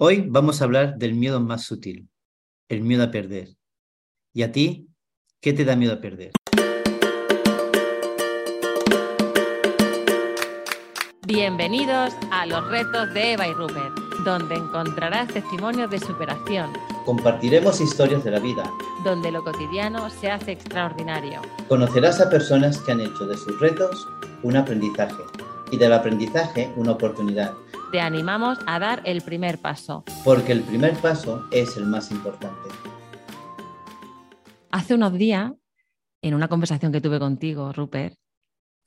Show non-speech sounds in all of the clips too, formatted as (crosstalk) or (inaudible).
Hoy vamos a hablar del miedo más sutil, el miedo a perder. ¿Y a ti? ¿Qué te da miedo a perder? Bienvenidos a los retos de Eva y Rupert, donde encontrarás testimonios de superación, Compartiremos historias de la vida. donde lo cotidiano se hace extraordinario. Conocerás a personas que han hecho de sus retos un aprendizaje y del aprendizaje una oportunidad, Te animamos a dar el primer paso. porque el primer paso es el más importante. Hace unos días, en una conversación que tuve contigo, Rupert,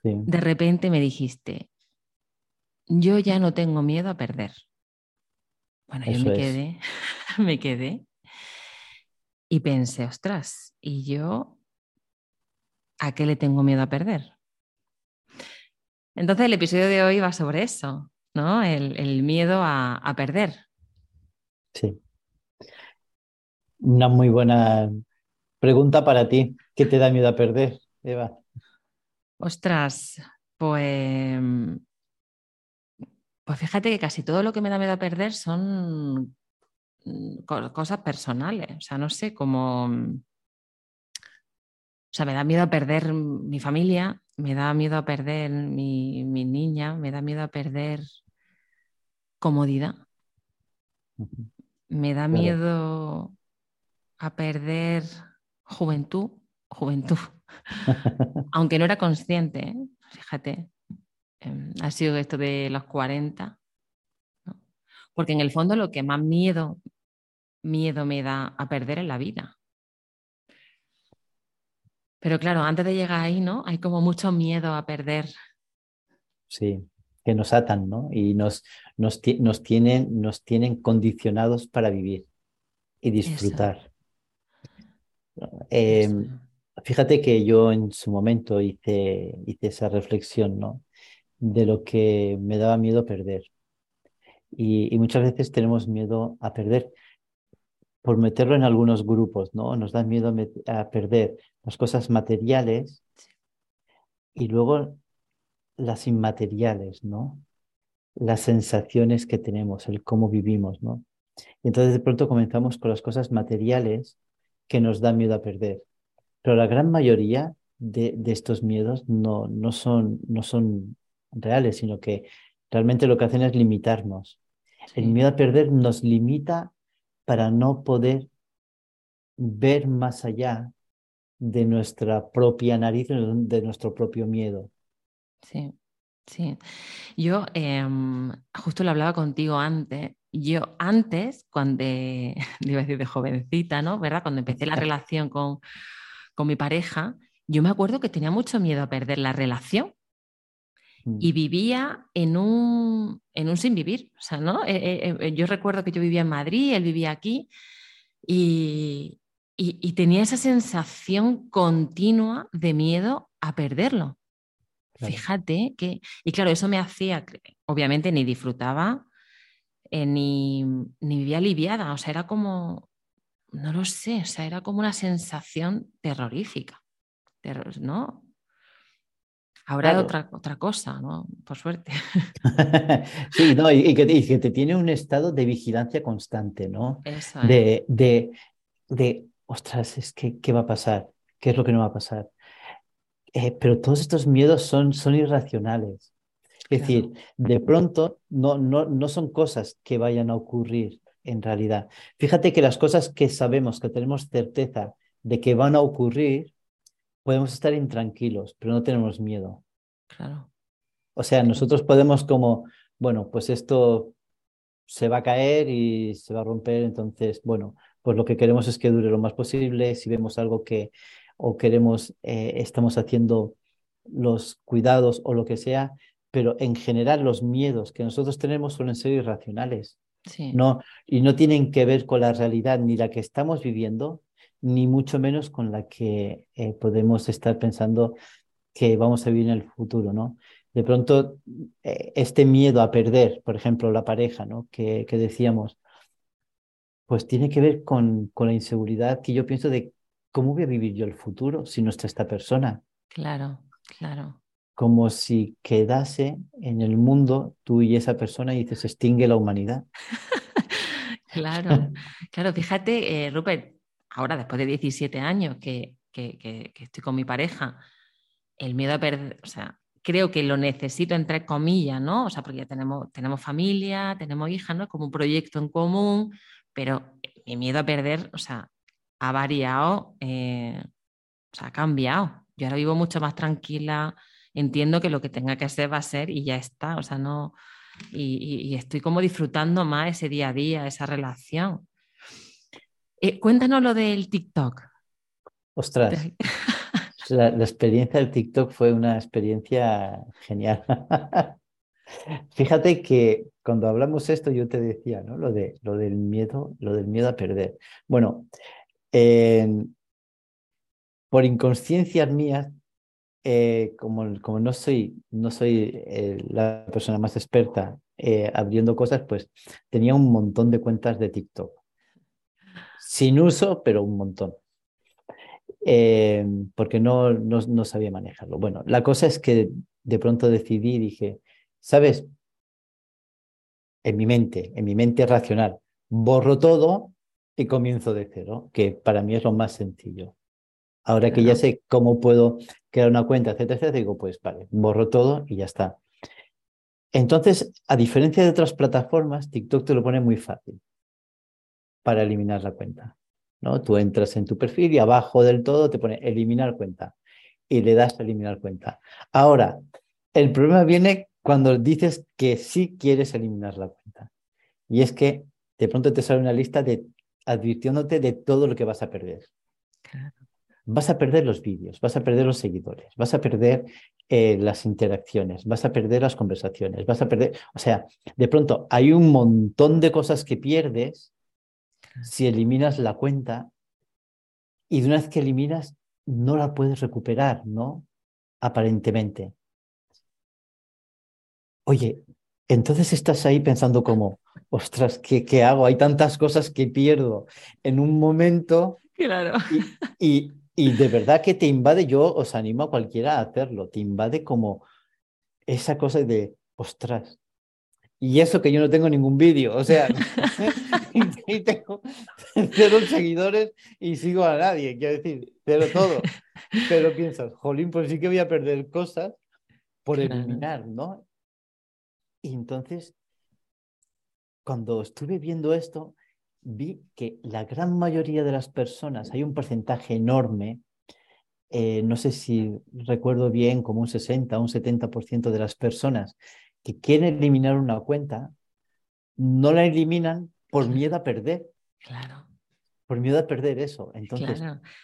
Sí. de repente me dijiste, yo ya no tengo miedo a perder. Bueno, yo me es. quedé, (laughs) me quedé y pensé, ostras, ¿y yo a qué le tengo miedo a perder? Entonces el episodio de hoy va sobre eso, ¿no? El, el miedo a, a perder. Sí. Una muy buena pregunta para ti. ¿Qué te da miedo a perder, Eva? Ostras, pues, pues fíjate que casi todo lo que me da miedo a perder son mm, co- cosas personales. O sea, no sé cómo. O sea, me da miedo a perder mi familia, me da miedo a perder mi, mi niña, me da miedo a perder comodidad, me da Claro. miedo a perder juventud, juventud. (laughs) aunque no era consciente, ¿eh? fíjate, em, ha sido esto de los 40, ¿no? porque en el fondo lo que más miedo, miedo me da a perder es la vida. Pero claro, antes de llegar ahí, ¿no? Hay como mucho miedo a perder. Sí, que nos atan, ¿no? Y nos, nos, nos tienen, nos tienen condicionados para vivir y disfrutar. Eh, Eso. fíjate que yo en su momento hice, hice esa reflexión, ¿no? De lo que me daba miedo perder. Y, y muchas veces tenemos miedo a perder por meterlo en algunos grupos, ¿no? Nos da miedo a, perder las cosas materiales y luego las inmateriales, ¿no? Las sensaciones que tenemos, el cómo vivimos, ¿no? Y entonces de pronto comenzamos con las cosas materiales que nos da miedo a perder. Pero la gran mayoría de, de estos miedos no, no son, no son reales, sino que realmente lo que hacen es limitarnos. El miedo a perder nos limita para no poder ver más allá de nuestra propia nariz, de nuestro propio miedo. Sí, sí. Yo em, justo lo hablaba contigo antes. Yo antes, cuando, (laughs) iba a decir de jovencita, ¿no? ¿Verdad? Cuando empecé la (laughs) relación con, con mi pareja, yo me acuerdo que tenía mucho miedo a perder la relación. Y vivía en un, en un sin vivir. O sea, ¿no? Eh, eh, eh, yo recuerdo que yo vivía en Madrid, él vivía aquí y, y- y tenía esa sensación continua de miedo a perderlo. Claro. Fíjate que, y claro, eso me hacía, obviamente ni disfrutaba, eh, ni, ni vivía aliviada, o sea, era como, no lo sé, o sea, era como una sensación terrorífica, terror- ¿no? Ahora Claro. otra, otra cosa, ¿no? Por suerte. (laughs) Sí, no, y, y que, y que te tiene un estado de vigilancia constante, ¿no? Eso es. De, de, de, ostras, es que, ¿qué va a pasar? ¿Qué es lo que no va a pasar? Eh, pero todos estos miedos son, son irracionales. Es Claro. decir, de pronto no, no, no son cosas que vayan a ocurrir en realidad. Fíjate que las cosas que sabemos, que tenemos certeza de que van a ocurrir, podemos estar intranquilos, pero no tenemos miedo. Claro. O sea, nosotros podemos como, bueno, pues esto se va a caer y se va a romper, entonces, bueno, pues lo que queremos es que dure lo más posible. Si vemos algo que o queremos, eh, estamos haciendo los cuidados o lo que sea, pero en general los miedos que nosotros tenemos suelen ser irracionales, Sí. no, y no tienen que ver con la realidad ni la que estamos viviendo, ni mucho menos con la que eh, podemos estar pensando que vamos a vivir en el futuro, ¿no? De pronto, eh, este miedo a perder, por ejemplo, la pareja, ¿no? Que, que decíamos, pues tiene que ver con, con la inseguridad que yo pienso de cómo voy a vivir yo el futuro si no está esta persona. Claro, claro. como si quedase en el mundo tú y esa persona y dices, extingue la humanidad. (laughs) Claro, claro, fíjate, eh, Rupert, ahora después de 17 años que, que, estoy con mi pareja, el miedo a perder, o sea, creo que lo necesito entre comillas, ¿no? O sea, porque ya tenemos, tenemos familia, tenemos hijas, ¿no? Como un proyecto en común, pero mi miedo a perder, o sea, ha variado, eh, o sea, ha cambiado. Yo ahora vivo mucho más tranquila, entiendo que lo que tenga que ser va a ser y ya está, o sea, no, y, estoy como disfrutando más ese día a día, esa relación. Eh, cuéntanos lo del TikTok. Ostras, (laughs) la, experiencia del TikTok fue una experiencia genial. (laughs) Fíjate que cuando hablamos esto yo te decía, ¿no? Lo, de, lo del miedo, lo del miedo a perder. Bueno, por inconsciencias mías, eh, como, como, no soy, no soy eh, la persona más experta abriendo cosas, pues tenía un montón de cuentas de TikTok. Sin uso, pero un montón. porque no, no, no, sabía manejarlo. Bueno, la cosa es que de pronto decidí, dije, ¿sabes? En mi mente, en mi mente racional, borro todo y comienzo de cero, que para mí es lo más sencillo. Ahora que ya sé cómo puedo crear una cuenta, etcétera, etcétera, digo, pues vale, borro todo y ya está. Entonces, a diferencia de otras plataformas, TikTok te lo pone muy fácil para eliminar la cuenta. ¿no? Tú entras en tu perfil y abajo del todo te pone eliminar cuenta y le das a eliminar cuenta. Ahora, el problema viene cuando dices que sí quieres eliminar la cuenta. Y es que de pronto te sale una lista de advirtiéndote de todo lo que vas a perder. Claro vas a perder los vídeos, vas a perder los seguidores, vas a perder eh, las interacciones, vas a perder las conversaciones, vas a perder, o sea, de pronto hay un montón de cosas que pierdes si eliminas la cuenta y de una vez que eliminas no la puedes recuperar, ¿no? Aparentemente. Oye, entonces estás ahí pensando como, ostras, ¿qué, qué hago? Hay tantas cosas que pierdo en un momento. Claro. y, y de verdad que te invade, yo os animo a cualquiera a hacerlo, te invade como esa cosa de, ostras, y eso que yo no tengo ningún vídeo, o sea, (laughs) (laughs) y tengo cero seguidores y sigo a nadie, quiero decir, cero todo. Pero piensas, jolín, pues sí que voy a perder cosas por eliminar, ¿no? Y entonces, cuando estuve viendo esto, vi que la gran mayoría de las personas, hay un porcentaje enorme, eh, no sé si recuerdo bien, como un 60 o un 70% de las personas que quieren eliminar una cuenta, no la eliminan por miedo a perder. Claro. Por miedo a perder eso. Entonces,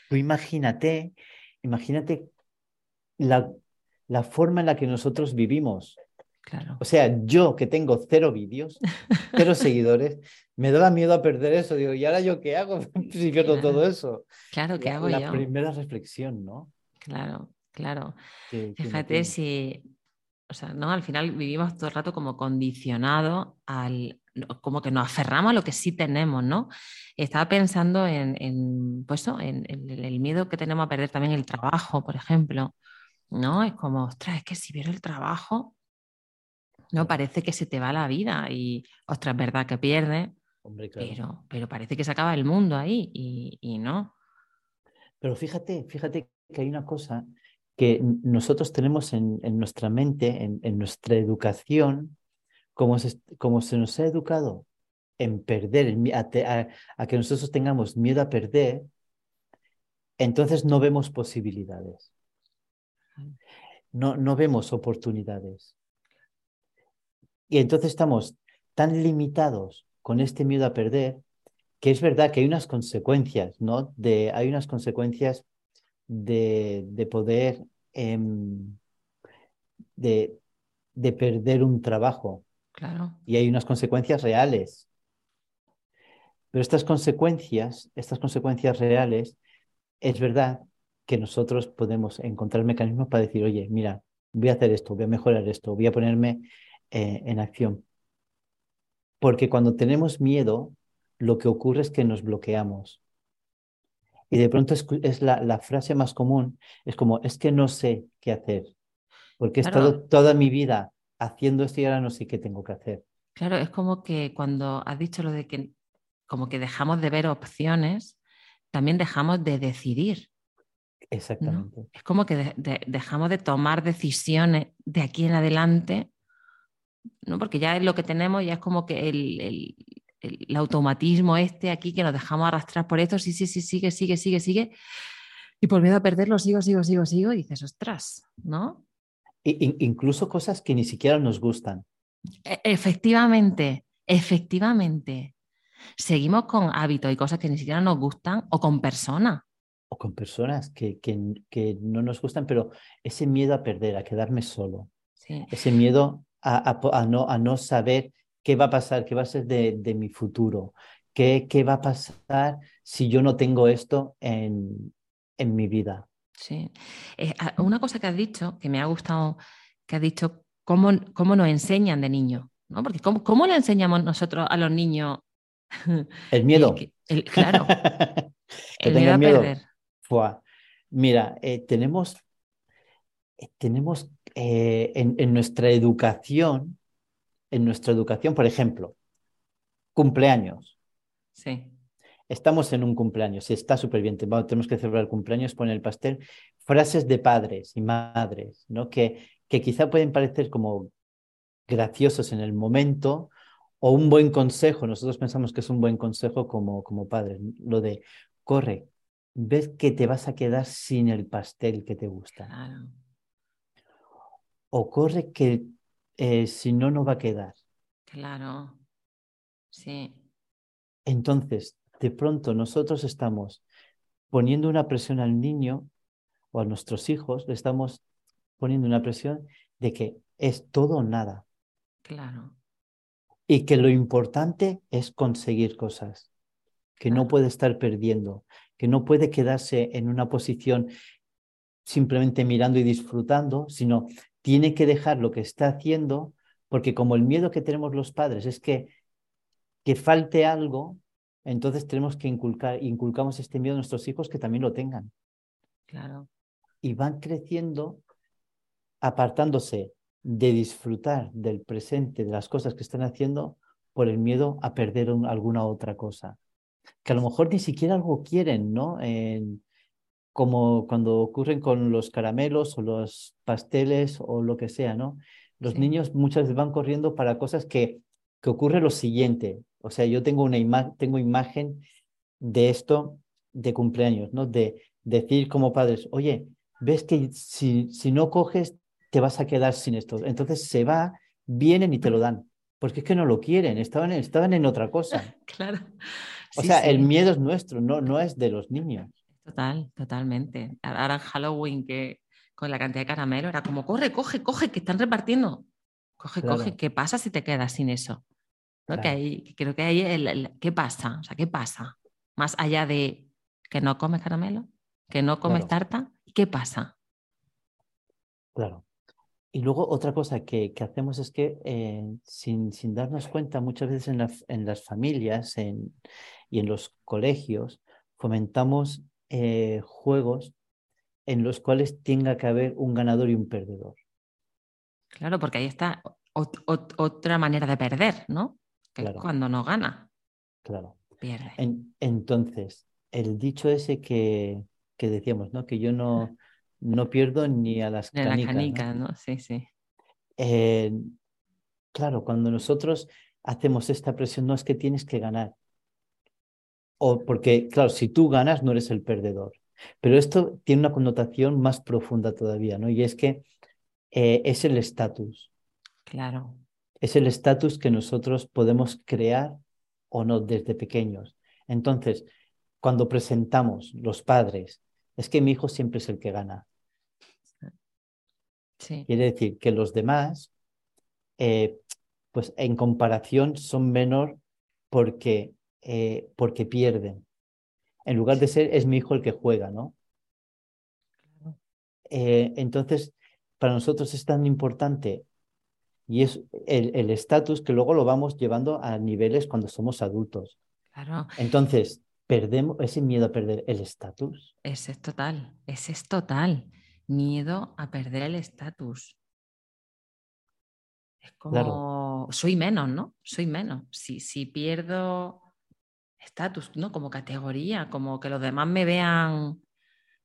tú imagínate, imagínate la, la forma en la que nosotros vivimos. Claro. O sea, yo que tengo cero vídeos, cero (laughs) seguidores, me daba miedo a perder eso. Digo, ¿y ahora yo qué hago (laughs) si pierdo todo eso? Claro, ¿qué hago la yo? La primera reflexión, ¿no? Claro, claro. Fíjate si, o sea, ¿no? Al final vivimos todo el rato como condicionado al, como que nos aferramos a lo que sí tenemos, ¿no? Estaba pensando en, en pues en, el miedo que tenemos a perder también el trabajo, por ejemplo, ¿no? Es como, ostras, es que si pierdo el trabajo, no parece que se te va la vida y, ostras, es verdad que pierdes, pero, pero parece que se acaba el mundo ahí y, no. Pero fíjate, fíjate que hay una cosa que nosotros tenemos en, nuestra mente, en, nuestra educación, como se, como se nos ha educado en perder, a, que nosotros tengamos miedo a perder, entonces no vemos posibilidades. No, no vemos oportunidades. Y entonces estamos tan limitados con este miedo a perder, que es verdad que hay unas consecuencias, ¿no? De, hay unas consecuencias de, de poder, em, de, de perder un trabajo. Claro. Y hay unas consecuencias reales. Pero estas consecuencias, estas consecuencias reales, es verdad que nosotros podemos encontrar mecanismos para decir, oye, mira, voy a hacer esto, voy a mejorar esto, voy a ponerme eh, en acción. Porque cuando tenemos miedo, lo que ocurre es que nos bloqueamos. Y de pronto es, la, frase más común, es como, es que no sé qué hacer, porque he estado toda mi vida haciendo esto y ahora no sé qué tengo que hacer. Claro, es como que cuando has dicho lo de que como que dejamos de ver opciones, también dejamos de decidir. Exactamente. Es como que dejamos de tomar decisiones de aquí en adelante, ¿no? porque ya es lo que tenemos, ya es como que el, el, automatismo este aquí que nos dejamos arrastrar por esto, sí, sí, sí, sigue, sigue, sigue, sigue. Y por miedo a perderlo, sigo, sigo, sigo, sigo, y dices, ostras, ¿no? incluso cosas que ni siquiera nos gustan. E, efectivamente, efectivamente. Seguimos con hábitos y cosas que ni siquiera nos gustan o con personas. O con personas que, que, no nos gustan, pero ese miedo a perder, a quedarme solo, ese miedo a, a, no, a no saber qué va a pasar, qué va a ser de, de mi futuro, qué, qué va a pasar si yo no tengo esto en, en mi vida. Sí. Eh, una cosa que has dicho, que me ha gustado, que has dicho, cómo, cómo nos enseñan de niño, ¿no? Porque ¿cómo, cómo le enseñamos nosotros a los niños? (laughs) El miedo. claro. (laughs) el miedo a perder. Mira, eh, tenemos, eh, tenemos en, en nuestra educación, en nuestra educación, por ejemplo, cumpleaños. Sí estamos en un cumpleaños y está súper bien, tenemos que celebrar el cumpleaños, poner el pastel, frases de padres y madres, ¿no? Que, que quizá pueden parecer como graciosos en el momento o un buen consejo, nosotros pensamos que es un buen consejo como, como padres, lo de, corre, ves que te vas a quedar sin el pastel que te gusta. O corre que eh, si no, no va a quedar. Claro, sí. Entonces, de pronto nosotros estamos poniendo una presión al niño o a nuestros hijos, le estamos poniendo una presión de que es todo o nada. Claro. Y que lo importante es conseguir cosas, que no puede estar perdiendo, que no puede quedarse en una posición simplemente mirando y disfrutando, sino tiene que dejar lo que está haciendo, porque como el miedo que tenemos los padres es que, que falte algo, entonces tenemos que inculcar, inculcamos este miedo a nuestros hijos que también lo tengan. Claro. Y van creciendo apartándose de disfrutar del presente, de las cosas que están haciendo, por el miedo a perder alguna otra cosa. Que a lo mejor ni siquiera algo quieren, ¿no? Como cuando ocurren con los caramelos o los pasteles o lo que sea, ¿no? Los niños muchas veces van corriendo para cosas que, que ocurre lo siguiente, o sea, yo tengo una imagen, tengo imagen de esto de cumpleaños, ¿no? De decir como padres, oye, ves que si, si no coges, te vas a quedar sin esto. Entonces se va, vienen y te lo dan. Porque es que no lo quieren, estaban, estaban en otra cosa. (laughs) claro. O sea, el miedo es nuestro, no, no es de los niños. Total, totalmente. Ahora en Halloween que con la cantidad de caramelo era como, corre, coge, coge, que están repartiendo. Coge, coge, ¿qué pasa si te quedas sin eso? Que creo que ahí, el, ¿qué pasa? O sea, ¿qué pasa? Más allá de que no comes caramelo, que no comes tarta, ¿qué pasa? Claro. Y luego otra cosa que, que hacemos es que eh, sin, sin, darnos cuenta muchas veces en, en las familias en, y en los colegios fomentamos eh, juegos en los cuales tenga que haber un ganador y un perdedor. Claro, porque ahí está otra manera de perder, ¿no? cuando no gana. Claro. Pierde. entonces, el dicho ese que, que, decíamos, ¿no? Que yo no, no pierdo ni a las canicas. La canica, ¿no? Sí, sí. Eh, claro, cuando nosotros hacemos esta presión, no es que tienes que ganar. O porque, claro, si tú ganas, no eres el perdedor. Pero esto tiene una connotación más profunda todavía, ¿no? Y es que eh, es el estatus. Claro es el estatus que nosotros podemos crear o no desde pequeños. Entonces, cuando presentamos los padres, es que mi hijo siempre es el que gana. Quiere decir que los demás, eh, pues en comparación, son menor porque, eh, porque pierden. En lugar de ser, es mi hijo el que juega, ¿no? Eh, entonces, para nosotros es tan importante y es el estatus que luego lo vamos llevando a niveles cuando somos adultos. Claro. Entonces, perdemos ese miedo a perder el estatus. Ese es total, ese es total. Miedo a perder el estatus. Es como, soy menos, ¿no? Soy menos. Si, si pierdo, estatus, ¿no? Como categoría, como que los demás me vean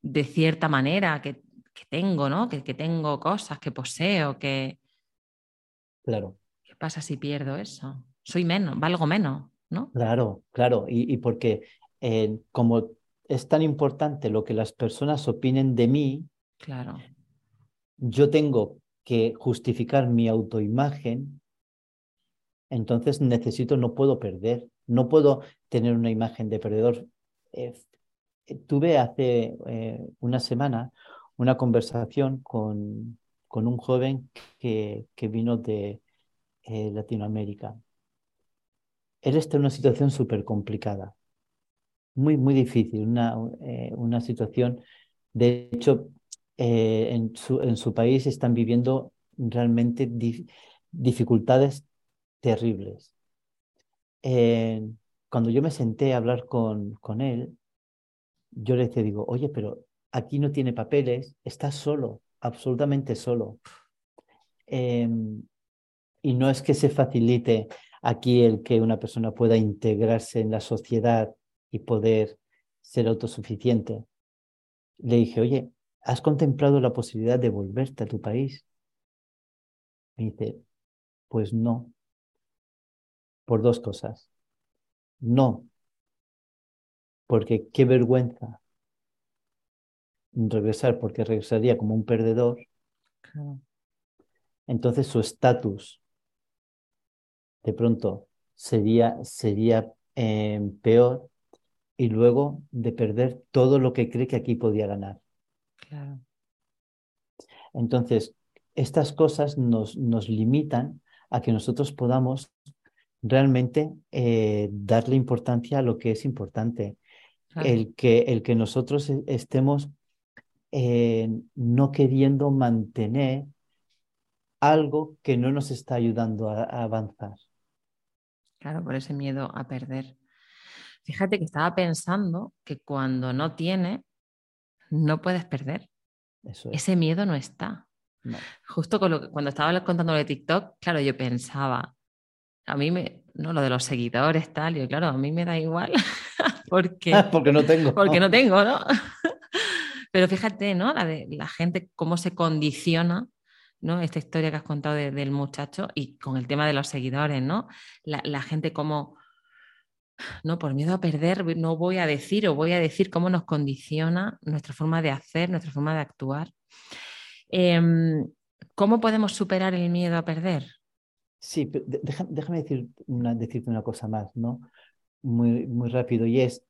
de cierta manera, que, tengo, ¿no? Que, que, tengo cosas, que poseo, que... Claro. ¿Qué pasa si pierdo eso? Soy menos, valgo menos, ¿no? Claro, claro. Y, porque eh, como es tan importante lo que las personas opinen de mí, claro. yo tengo que justificar mi autoimagen, entonces necesito, no puedo perder, no puedo tener una imagen de perdedor. Eh, tuve hace eh, una semana una conversación con, con un joven que, que vino de eh, Latinoamérica. Él está en una situación súper complicada, muy, muy difícil, una, una situación, de hecho, en, su, en, su, país están viviendo realmente dificultades terribles. Cuando yo me senté a hablar con, con él, yo le digo, oye, pero aquí no tiene papeles, está solo, absolutamente solo. Em, y no es que se facilite aquí el que una persona pueda integrarse en la sociedad y poder ser autosuficiente. Le dije, oye, ¿has contemplado la posibilidad de volverte a tu país? Me dice, pues no, por dos cosas. No, porque qué vergüenza regresar, porque regresaría como un perdedor. Entonces su estatus de pronto sería, sería eh, peor y luego de perder todo lo que cree que aquí podía ganar. Entonces, estas cosas nos, nos limitan a que nosotros podamos realmente eh, darle importancia a lo que es importante el, que, el que nosotros e, estemos eh, no queriendo mantener algo que no nos está ayudando a, avanzar. Claro, por ese miedo a perder. Fíjate que estaba pensando que cuando no tiene, no puedes perder. Ese miedo no está. Justo con lo cuando estaba contando de TikTok, claro, yo pensaba, a mí me, no, lo de los seguidores, tal, y claro, a mí me da igual. (laughs) porque, (laughs) porque no tengo. Porque no tengo, ¿no? (laughs) Pero fíjate, ¿no? La, de, la gente, cómo se condiciona, ¿no? Esta historia que has contado del muchacho y con el tema de los seguidores, ¿no? La, gente como, no, por miedo a perder, no voy a decir o voy a decir cómo nos condiciona nuestra forma de hacer, nuestra forma de actuar. Em, ¿Cómo podemos superar el miedo a perder? Sí, déjame decirte una cosa más, ¿no? Muy, muy rápido, y es,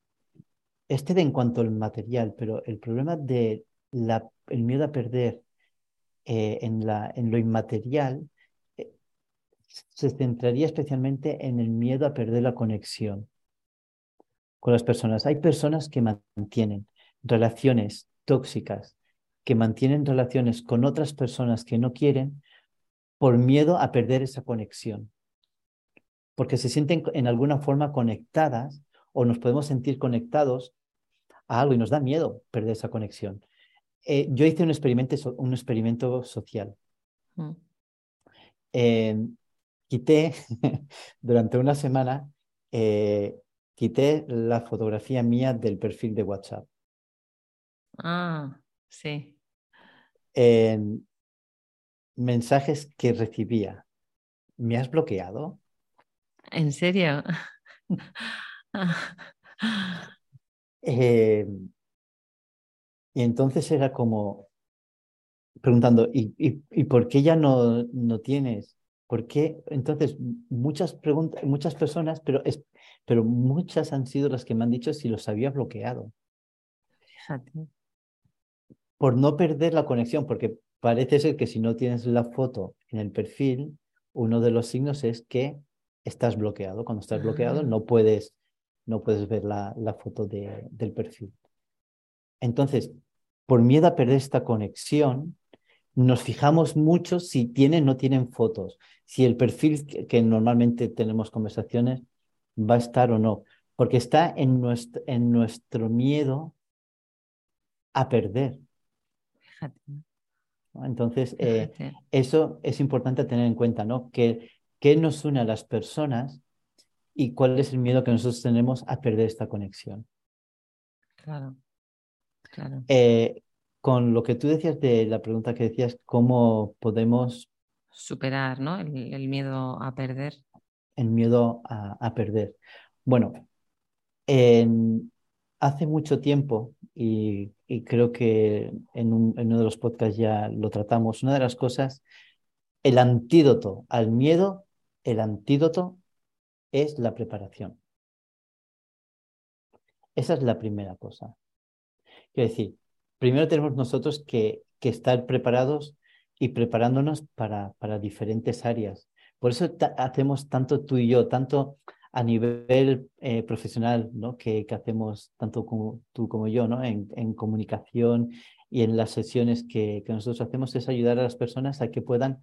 este en cuanto al material, pero el problema de el miedo a perder eh, en lo inmaterial eh, se centraría especialmente en el miedo a perder la conexión con las personas. Hay personas que mantienen relaciones tóxicas, que mantienen relaciones con otras personas que no quieren por miedo a perder esa conexión. Porque se sienten en alguna forma conectadas o nos podemos sentir conectados a algo y nos da miedo perder esa conexión. Eh, yo hice un experimento, un experimento social. Mm. Em, quité (laughs) durante una semana, eh, quité la fotografía mía del perfil de WhatsApp. Ah, sí. Mensajes que recibía. ¿Me has bloqueado? ¿En serio? Eh, y entonces era como preguntando, ¿y, y, por qué ya no, no tienes? ¿Por qué? Entonces, muchas preguntas, muchas personas, pero, es, pero muchas han sido las que me han dicho si los había bloqueado. Fíjate. Por no perder la conexión, porque parece ser que si no tienes la foto en el perfil, uno de los signos es que estás bloqueado. Cuando estás bloqueado ah. no puedes, no puedes ver la, la foto de, del perfil. Entonces, por miedo a perder esta conexión, nos fijamos mucho si tienen o no tienen fotos, si el perfil que, normalmente tenemos conversaciones va a estar o no, porque está en nuestro, en nuestro miedo a perder. Fíjate. Entonces, eh, eso es importante tener en cuenta, ¿no? Que, que nos une a las personas y cuál es el miedo que nosotros tenemos a perder esta conexión. Claro, claro. Eh, con lo que tú decías de la pregunta que decías, ¿cómo podemos superar ¿no? el, miedo a perder? El miedo a, perder. Bueno, hace mucho tiempo, y, creo que en, uno de los podcasts ya lo tratamos, una de las cosas, el antídoto al miedo, el antídoto es la preparación. Esa es la primera cosa. Quiero decir, primero tenemos nosotros que, que estar preparados y preparándonos para, para diferentes áreas. Por eso hacemos tanto tú y yo, tanto a nivel eh, profesional, ¿no? Que, que, hacemos tanto como tú como yo, ¿no? En, en comunicación y en las sesiones que, que, nosotros hacemos es ayudar a las personas a que puedan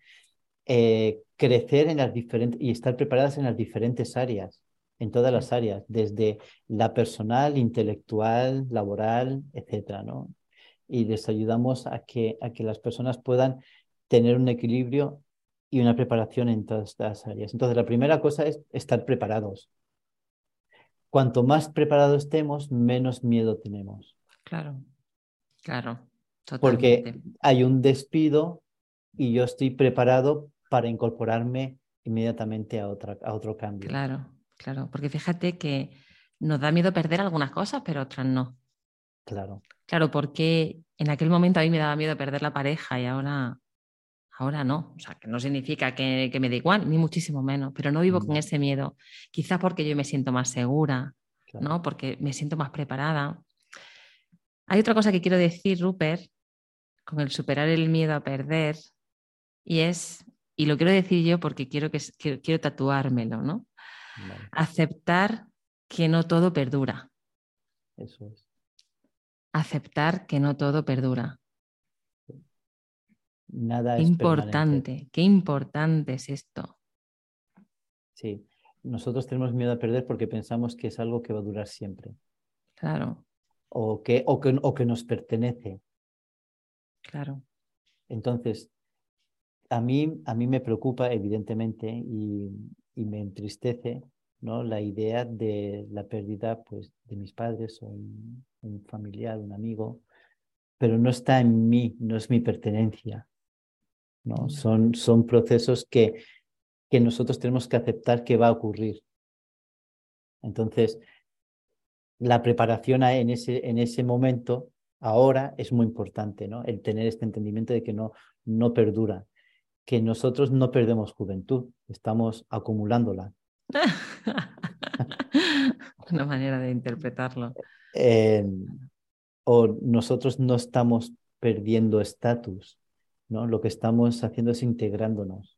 eh, crecer en las diferentes y estar preparadas en las diferentes áreas, en todas las áreas, desde la personal, intelectual, laboral, etcétera, ¿no? Y les ayudamos a que, a que las personas puedan tener un equilibrio y una preparación en todas estas áreas. Entonces, la primera cosa es estar preparados. Cuanto más preparados estemos, menos miedo tenemos. Claro, claro. Totalmente. Porque hay un despido y yo estoy preparado para incorporarme inmediatamente a, otra, a otro cambio. Claro, claro. Porque fíjate que nos da miedo perder algunas cosas, pero otras no. Claro. Claro, porque en aquel momento a mí me daba miedo perder la pareja y ahora Ahora no, o sea, que no significa que, me dé igual, ni muchísimo menos, pero no vivo con ese miedo. Quizás porque yo me siento más segura, ¿no? Porque me siento más preparada. Hay otra cosa que quiero decir, Rupert, con el superar el miedo a perder, y es, y lo quiero decir yo porque quiero, que, quiero, tatuármelo, ¿no? Aceptar que no todo perdura. Eso es. Aceptar que no todo perdura. Nada qué importante, qué importante es esto. Sí, nosotros tenemos miedo a perder porque pensamos que es algo que va a durar siempre. Claro. O que, o que, o que nos pertenece. Claro. Entonces, a mí, a mí me preocupa, evidentemente, y, y, me entristece ¿no? la idea de la pérdida pues, de mis padres o un, un familiar, un amigo, pero no está en mí, no es mi pertenencia. ¿No? Son, son procesos que, que nosotros tenemos que aceptar que va a ocurrir. Entonces, la preparación en ese, en ese momento, ahora, es muy importante, ¿no? El tener este entendimiento de que no, no perdura, que nosotros no perdemos juventud, estamos acumulándola. (laughs) Una manera de interpretarlo. Eh, o nosotros no estamos perdiendo estatus, ¿no? Lo que estamos haciendo es integrándonos.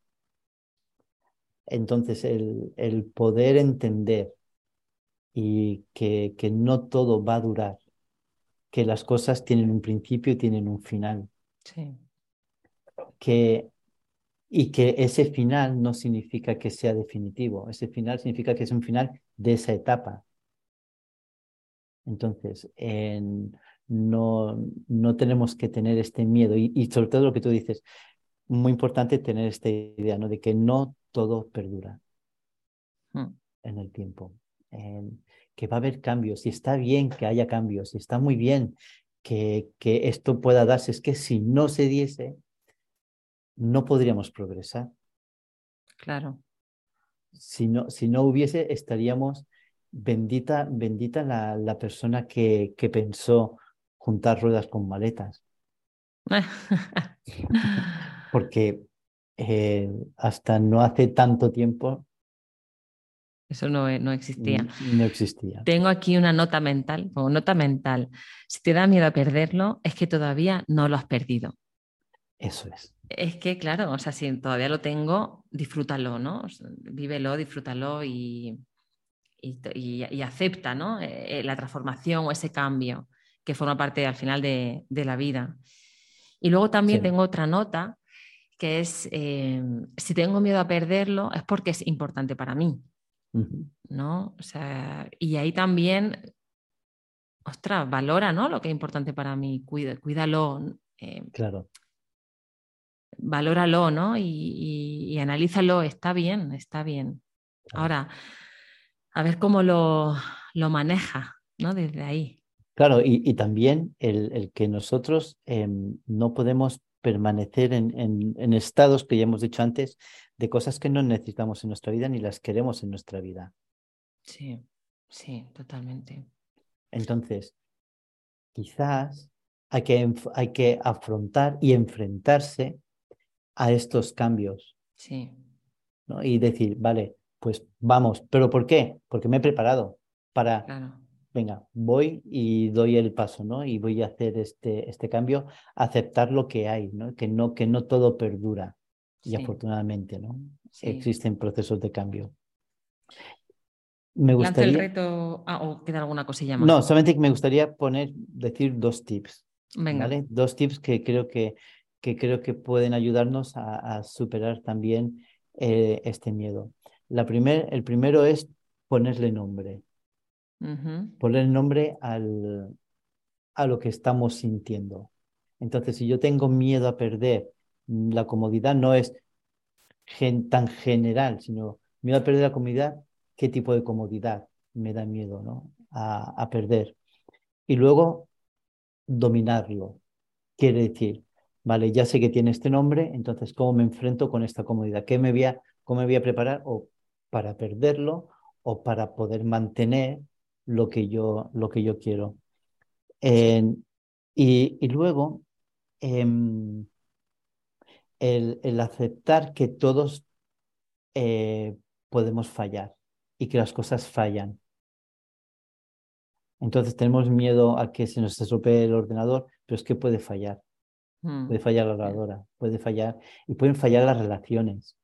Entonces, el, el poder entender y que, que, no todo va a durar, que las cosas tienen un principio y tienen un final. Sí. Que, y que ese final no significa que sea definitivo, ese final significa que es un final de esa etapa. Entonces, en, no, no tenemos que tener este miedo y, sobre todo lo que tú dices, muy importante tener esta idea ¿no? de que no todo perdura hmm. en el tiempo, que va a haber cambios y está bien que haya cambios y está muy bien que, que esto pueda darse, es que si no se diese, no podríamos progresar. Claro. Si no, si no hubiese, estaríamos bendita, bendita la, la persona que, que pensó juntar ruedas con maletas. (laughs) Porque eh, hasta no hace tanto tiempo. Eso no, no, existía. No existía. Tengo aquí una nota mental, o nota mental. Si te da miedo a perderlo, es que todavía no lo has perdido. Eso es. Es que, claro, o sea, si todavía lo tengo, disfrútalo, ¿no? vívelo, disfrútalo y, y, acepta, ¿no? Eh, la transformación o ese cambio que forma parte al final de, la vida. Y luego también tengo otra nota que es, eh, si tengo miedo a perderlo, es porque es importante para mí. ¿no? O sea, y ahí también, ostras, valora ¿no? lo que es importante para mí, cuídalo. Eh, claro. Valóralo, ¿no? Y, y, analízalo, está bien, está bien. Ahora, A ver cómo lo, lo maneja, ¿no? Desde ahí. Claro, y, también el, que nosotros em, no podemos permanecer en, en, estados que ya hemos dicho antes de cosas que no necesitamos en nuestra vida ni las queremos en nuestra vida. Sí, sí, totalmente. Entonces, quizás hay que, hay que afrontar y enfrentarse a estos cambios. Sí. ¿no? Y decir, vale, pues vamos, ¿pero por qué? Porque me he preparado para, venga, voy y doy el paso, ¿no? Y voy a hacer este, este cambio, aceptar lo que hay, ¿no? Que no, que no todo perdura. Y afortunadamente, ¿no? Existen procesos de cambio. Me gustaría... el reto... Ah, o queda alguna cosilla más. No, solamente me gustaría poner, decir dos tips. Venga. ¿vale? Dos tips que creo que, que creo que pueden ayudarnos a, superar también eh, este miedo. La primer, el primero es ponerle nombre. Poner nombre al, a lo que estamos sintiendo. Entonces, si yo tengo miedo a perder, la comodidad no es tan general, sino miedo a perder la comodidad, qué tipo de comodidad me da miedo ¿no? a, perder. Y luego dominarlo. Quiere decir, vale, ya sé que tiene este nombre, entonces, ¿cómo me enfrento con esta comodidad? ¿Qué me voy a, ¿Cómo me voy a preparar o para perderlo o para poder mantener lo que yo, lo que yo quiero? y, luego, em, el, aceptar que todos eh, podemos fallar y que las cosas fallan. Entonces tenemos miedo a que se nos estropee el ordenador, pero es que puede fallar. Hmm. Puede fallar la grabadora, puede fallar y pueden fallar las relaciones.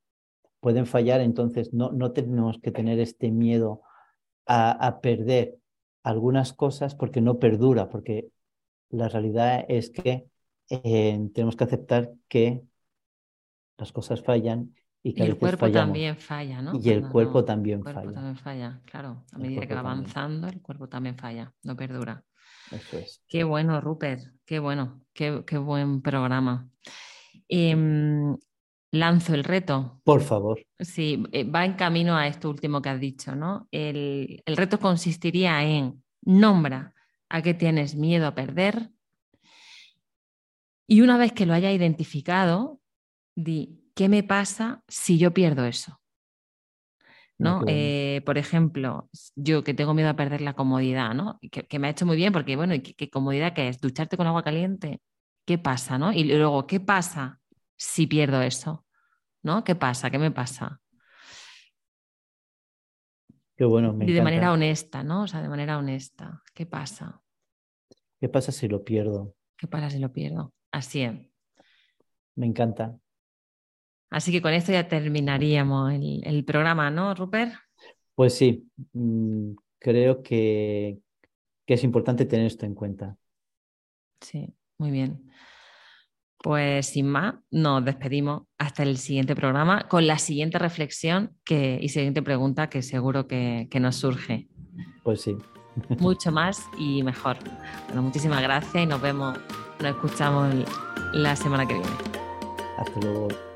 Pueden fallar, entonces no, no tenemos que tener este miedo a, perder algunas cosas porque no perdura, porque la realidad es que eh, tenemos que aceptar que las cosas fallan y, el cuerpo también falla, ¿no? Y el cuerpo también falla. El cuerpo también falla, claro. A medida que va avanzando, el cuerpo también falla, no perdura. Eso es. Qué bueno, Rupert, qué bueno, qué, buen programa. Em, lanzo el reto. Por favor. Sí, eh, va en camino a esto último que has dicho, ¿no? El, el reto consistiría en nombra a qué tienes miedo a perder y una vez que lo haya identificado, di ¿qué me pasa si yo pierdo eso? ¿no? Eh, por ejemplo, yo que tengo miedo a perder la comodidad, ¿no? Que, me ha hecho muy bien porque, bueno, ¿qué, comodidad que es? Ducharte con agua caliente. ¿Qué pasa, no? Y luego, ¿qué pasa si pierdo eso? ¿No? ¿Qué pasa? ¿Qué me pasa? Qué bueno, me Y de manera honesta, ¿no? O sea, de manera honesta. ¿Qué pasa? ¿Qué pasa si lo pierdo? ¿Qué pasa si lo pierdo? Así es. Me encanta. Así que con esto ya terminaríamos el, programa, ¿no, Rupert? Pues sí, mm, creo que, es importante tener esto en cuenta. Sí, muy bien. Pues sin más, nos despedimos hasta el siguiente programa con la siguiente reflexión que, y siguiente pregunta que seguro que, que nos surge. Pues sí. (laughs) Mucho más y mejor. Bueno, muchísimas gracias y nos vemos, nos escuchamos la semana que viene. Hasta luego.